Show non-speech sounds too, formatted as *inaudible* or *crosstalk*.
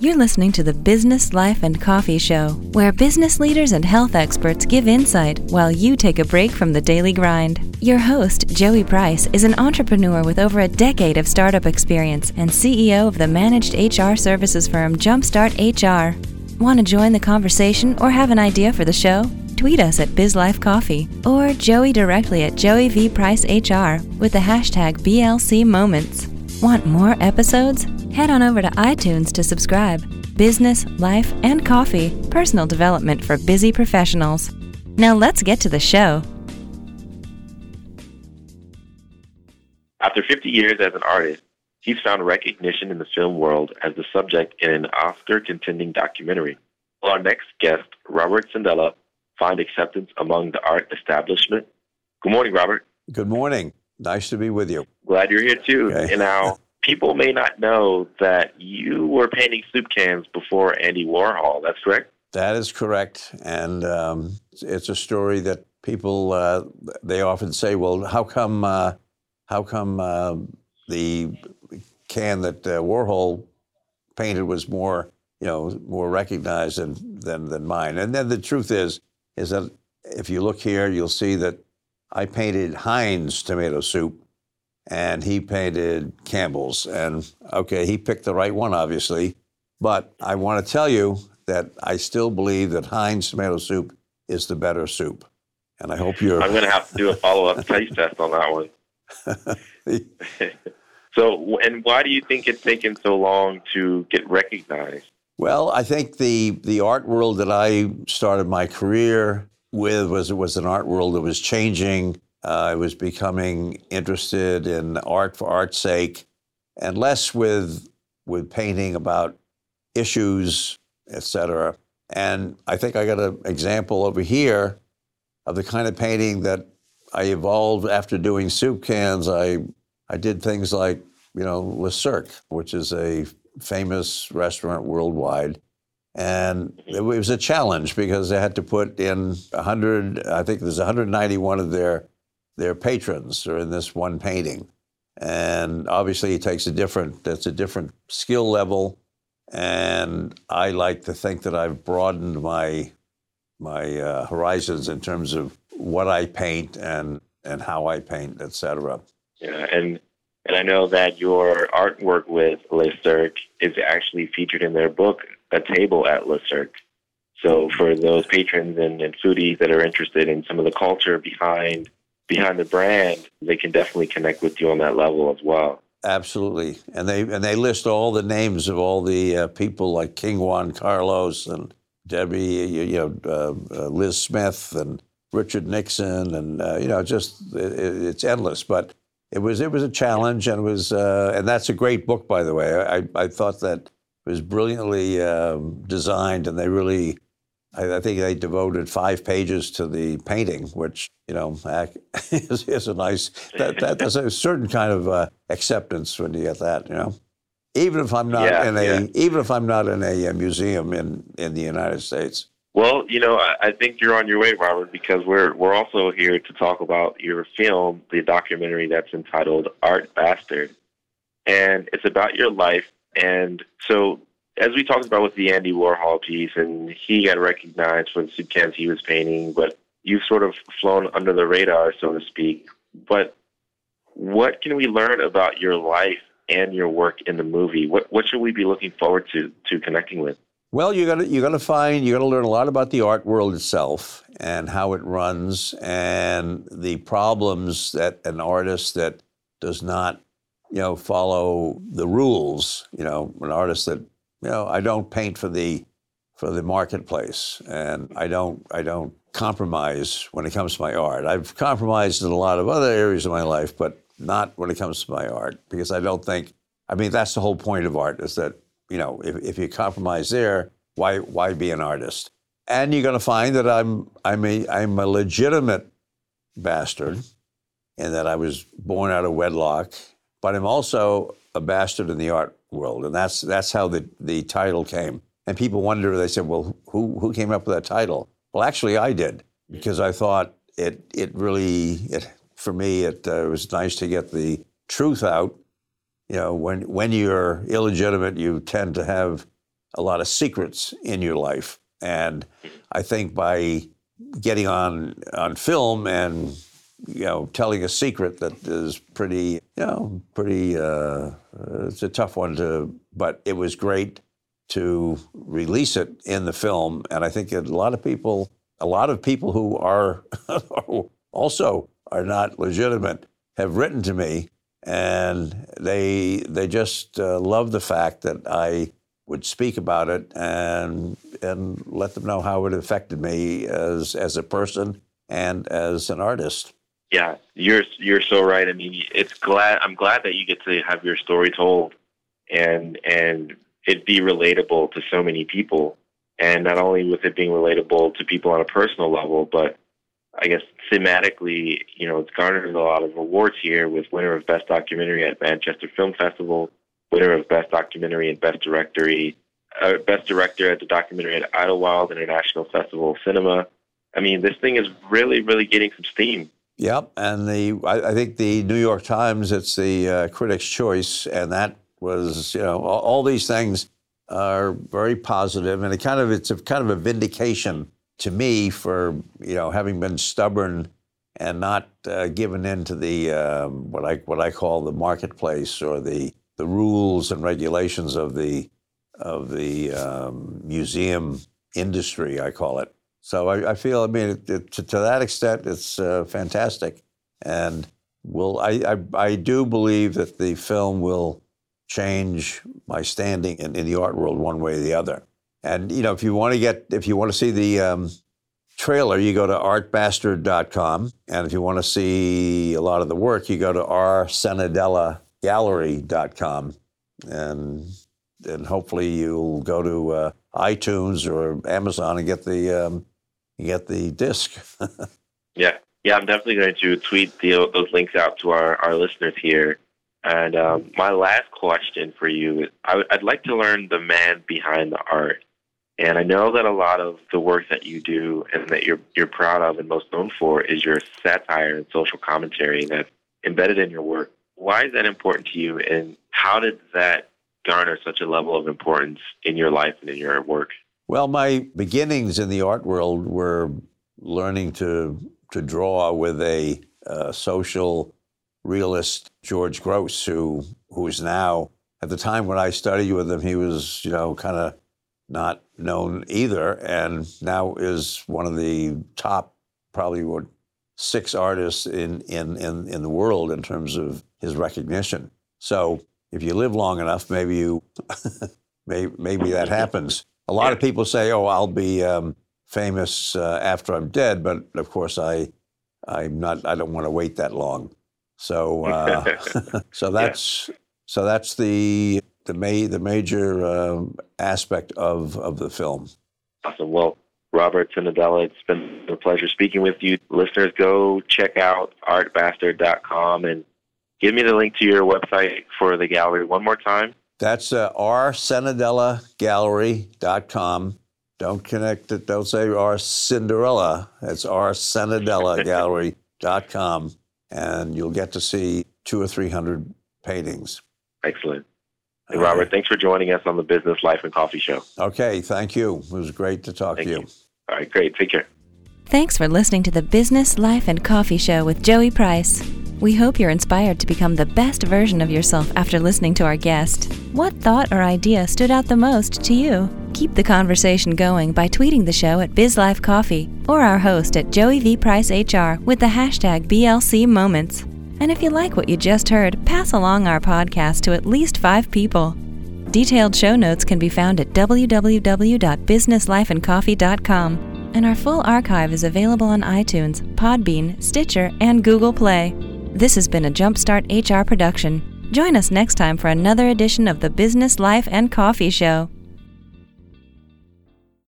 You're listening to the Business, Life, and Coffee Show, where business leaders and health experts give insight while you take a break from the daily grind. Your host, Joey Price, is an entrepreneur with over a decade of startup experience and CEO of the managed HR services firm Jumpstart HR. Want to join the conversation or have an idea for the show? Tweet us at BizLifeCoffee or Joey directly at Joey V Price HR with the hashtag BLC Moments. Want more episodes? Head on over to iTunes to subscribe. Business, life, and coffee personal development for busy professionals. Now let's get to the show. After 50 years as an artist, he's found recognition in the film world as the subject in an Oscar contending documentary. Will our next guest, Robert Cenedella, find acceptance among the art establishment? Good morning, Robert. Good morning. Nice to be with you. Glad you're here too. Okay. And *laughs* now, people may not know that you were painting soup cans before Andy Warhol. That's correct. That is correct, and um, it's a story that people uh, they often say, "Well, how come uh, how come uh, the can that uh, Warhol painted was more you know more recognized than, than than mine?" And then the truth is is that if you look here, you'll see that I painted Heinz tomato soup, and he painted Campbell's. And okay, he picked the right one, obviously. But I want to tell you that I still believe that Heinz tomato soup is the better soup. And I hope you're. I'm going to have to do a follow up *laughs* taste test on that one. *laughs* so, and why do you think it's taken so long to get recognized? Well, I think the the art world that I started my career with was was an art world that was changing. I was becoming interested in art for art's sake, and less with with painting about issues, etc. And I think I got an example over here of the kind of painting that I evolved after doing soup cans. I I did things like you know Le Cirque, which is a famous restaurant worldwide. And it was a challenge because they had to put in 100, I think there's 191 of their, their patrons are in this one painting. And obviously it takes a different, that's a different skill level. And I like to think that I've broadened my, my uh, horizons in terms of what I paint and, and how I paint, et cetera. Yeah, and and I know that your artwork with Le Cirque is actually featured in their book, A Table at Le Cirque. So for those patrons and, and foodies that are interested in some of the culture behind behind the brand, they can definitely connect with you on that level as well. Absolutely, and they and they list all the names of all the uh, people like King Juan Carlos and Debbie, you, you know, uh, uh, Liz Smith and Richard Nixon, and uh, you know, just it, it's endless. But it was it was a challenge, and was uh, and that's a great book, by the way. I I thought that was brilliantly um, designed, and they really. I, I think they devoted five pages to the painting, which you know *laughs* is, is a nice. That, that there's a certain kind of uh, acceptance when you get that, you know. Even if I'm not Yeah, in a, yeah. even if I'm not in a, uh museum in in the United States. Well, you know, I, I think you're on your way, Robert, because we're we're also here to talk about your film, the documentary that's entitled Art Bastard, and it's about your life. And so, as we talked about with the Andy Warhol piece, and he got recognized for the soup cans he was painting, but you've sort of flown under the radar, so to speak. But what can we learn about your life and your work in the movie? What what should we be looking forward to to connecting with? Well, you got to you got to find you're gonna learn a lot about the art world itself and how it runs and the problems that an artist that does not, you know, follow the rules, you know, an artist that, you know, I don't paint for the for the marketplace and I don't I don't compromise when it comes to my art. I've compromised in a lot of other areas of my life, but not when it comes to my art because I don't think I mean that's the whole point of art is that you know, if, if you compromise there, why why be an artist? And you're going to find that I'm I'm a I'm a legitimate bastard, in that I was born out of wedlock, but I'm also a bastard in the art world, and that's that's how the the title came. And people wonder, they said, well, who who came up with that title? Well, actually, I did because I thought it it really it for me it uh, was nice to get the truth out you know, when when you're illegitimate, you tend to have a lot of secrets in your life. And I think by getting on on film and you know telling a secret that is pretty you know pretty uh, it's a tough one to but it was great to release it in the film and I think a lot of people a lot of people who are *laughs* also are not legitimate have written to me and they they just uh, love the fact that I would speak about it and and let them know how it affected me as as a person and as an artist. Yeah, you're you're so right. I mean, it's glad I'm glad that you get to have your story told and and it be relatable to so many people. And not only with it being relatable to people on a personal level, but I guess thematically, you know, it's garnered a lot of awards here with winner of Best Documentary at Manchester Film Festival, winner of Best Documentary and Best Directory, uh, Best Director at the documentary at Idlewild International Festival of Cinema. I mean, this thing is really, really getting some steam. Yep, and the I, I think the New York Times, it's the uh, Critics' Choice, and that was you know all, all, these things are very positive, and it kind of it's a kind of a vindication to me for you know having been stubborn and not uh, given in to the um, what I what I call the marketplace or the the rules and regulations of the of the um, museum industry, I call it. So I, I feel, I mean, it, it, to, to, that extent, it's uh, fantastic, and will I, I, I do believe that the film will change my standing in, in, the art world one way or the other. And you know, if you want to get, if you want to see the um, trailer, you go to artbastard.com, and if you want to see a lot of the work, you go to rsenadelagallery.com, and and hopefully you'll go to uh, iTunes or Amazon and get the um, get the disc. *laughs* yeah, yeah, I'm definitely going to tweet the, those links out to our, our listeners here. And um, my last question for you, is I, would like to learn the man behind the art. And I know that a lot of the work that you do and that you're you're proud of and most known for is your satire and social commentary that's embedded in your work. Why is that important to you, and how did that garner such a level of importance in your life and in your work? Well, my beginnings in the art world were learning to to draw with a uh, social realist, George Grosz, who who is now at the time when I studied with him, he was you know kind of not known either, and now is one of the top, probably what six artists in in in, in the world in terms of his recognition. So if you live long enough, maybe you, *laughs* maybe, maybe that happens. A lot of people say, "Oh, I'll be um, famous uh, after I'm dead," but of course, I, I'm not. I don't want to wait that long. So, uh, *laughs* *laughs* so that's yeah. so that's the the ma- the major um, aspect of of the film. Awesome. Well, Robert Cenedella, it's been a pleasure speaking with you. Listeners, go check out artbastard.com and Give me the link to your website for the gallery one more time. That's uh, rsenadellagallery.com. Don't connect it. Don't say R Cinderella. It's rsenadellagallery.com. And you'll get to see two or three hundred paintings. Excellent. Hey, Robert, right. thanks for joining us on the Business Life and Coffee Show. Okay, thank you. It was great to talk thank to you. you. All right, great. Take care. Thanks for listening to the Business Life and Coffee Show with Joey Price. We hope you're inspired to become the best version of yourself after listening to our guest. What thought or idea stood out the most to you? Keep the conversation going by tweeting the show at BizLifeCoffee or our host at Joey V. Price HR with the hashtag BLC Moments. And if you like what you just heard, pass along our podcast to at least five people. Detailed show notes can be found at www.businesslifeandcoffee.com, and our full archive is available on iTunes, Podbean, Stitcher, and Google Play. This has been a Jumpstart HR production. Join us next time for another edition of the Business Life and Coffee Show.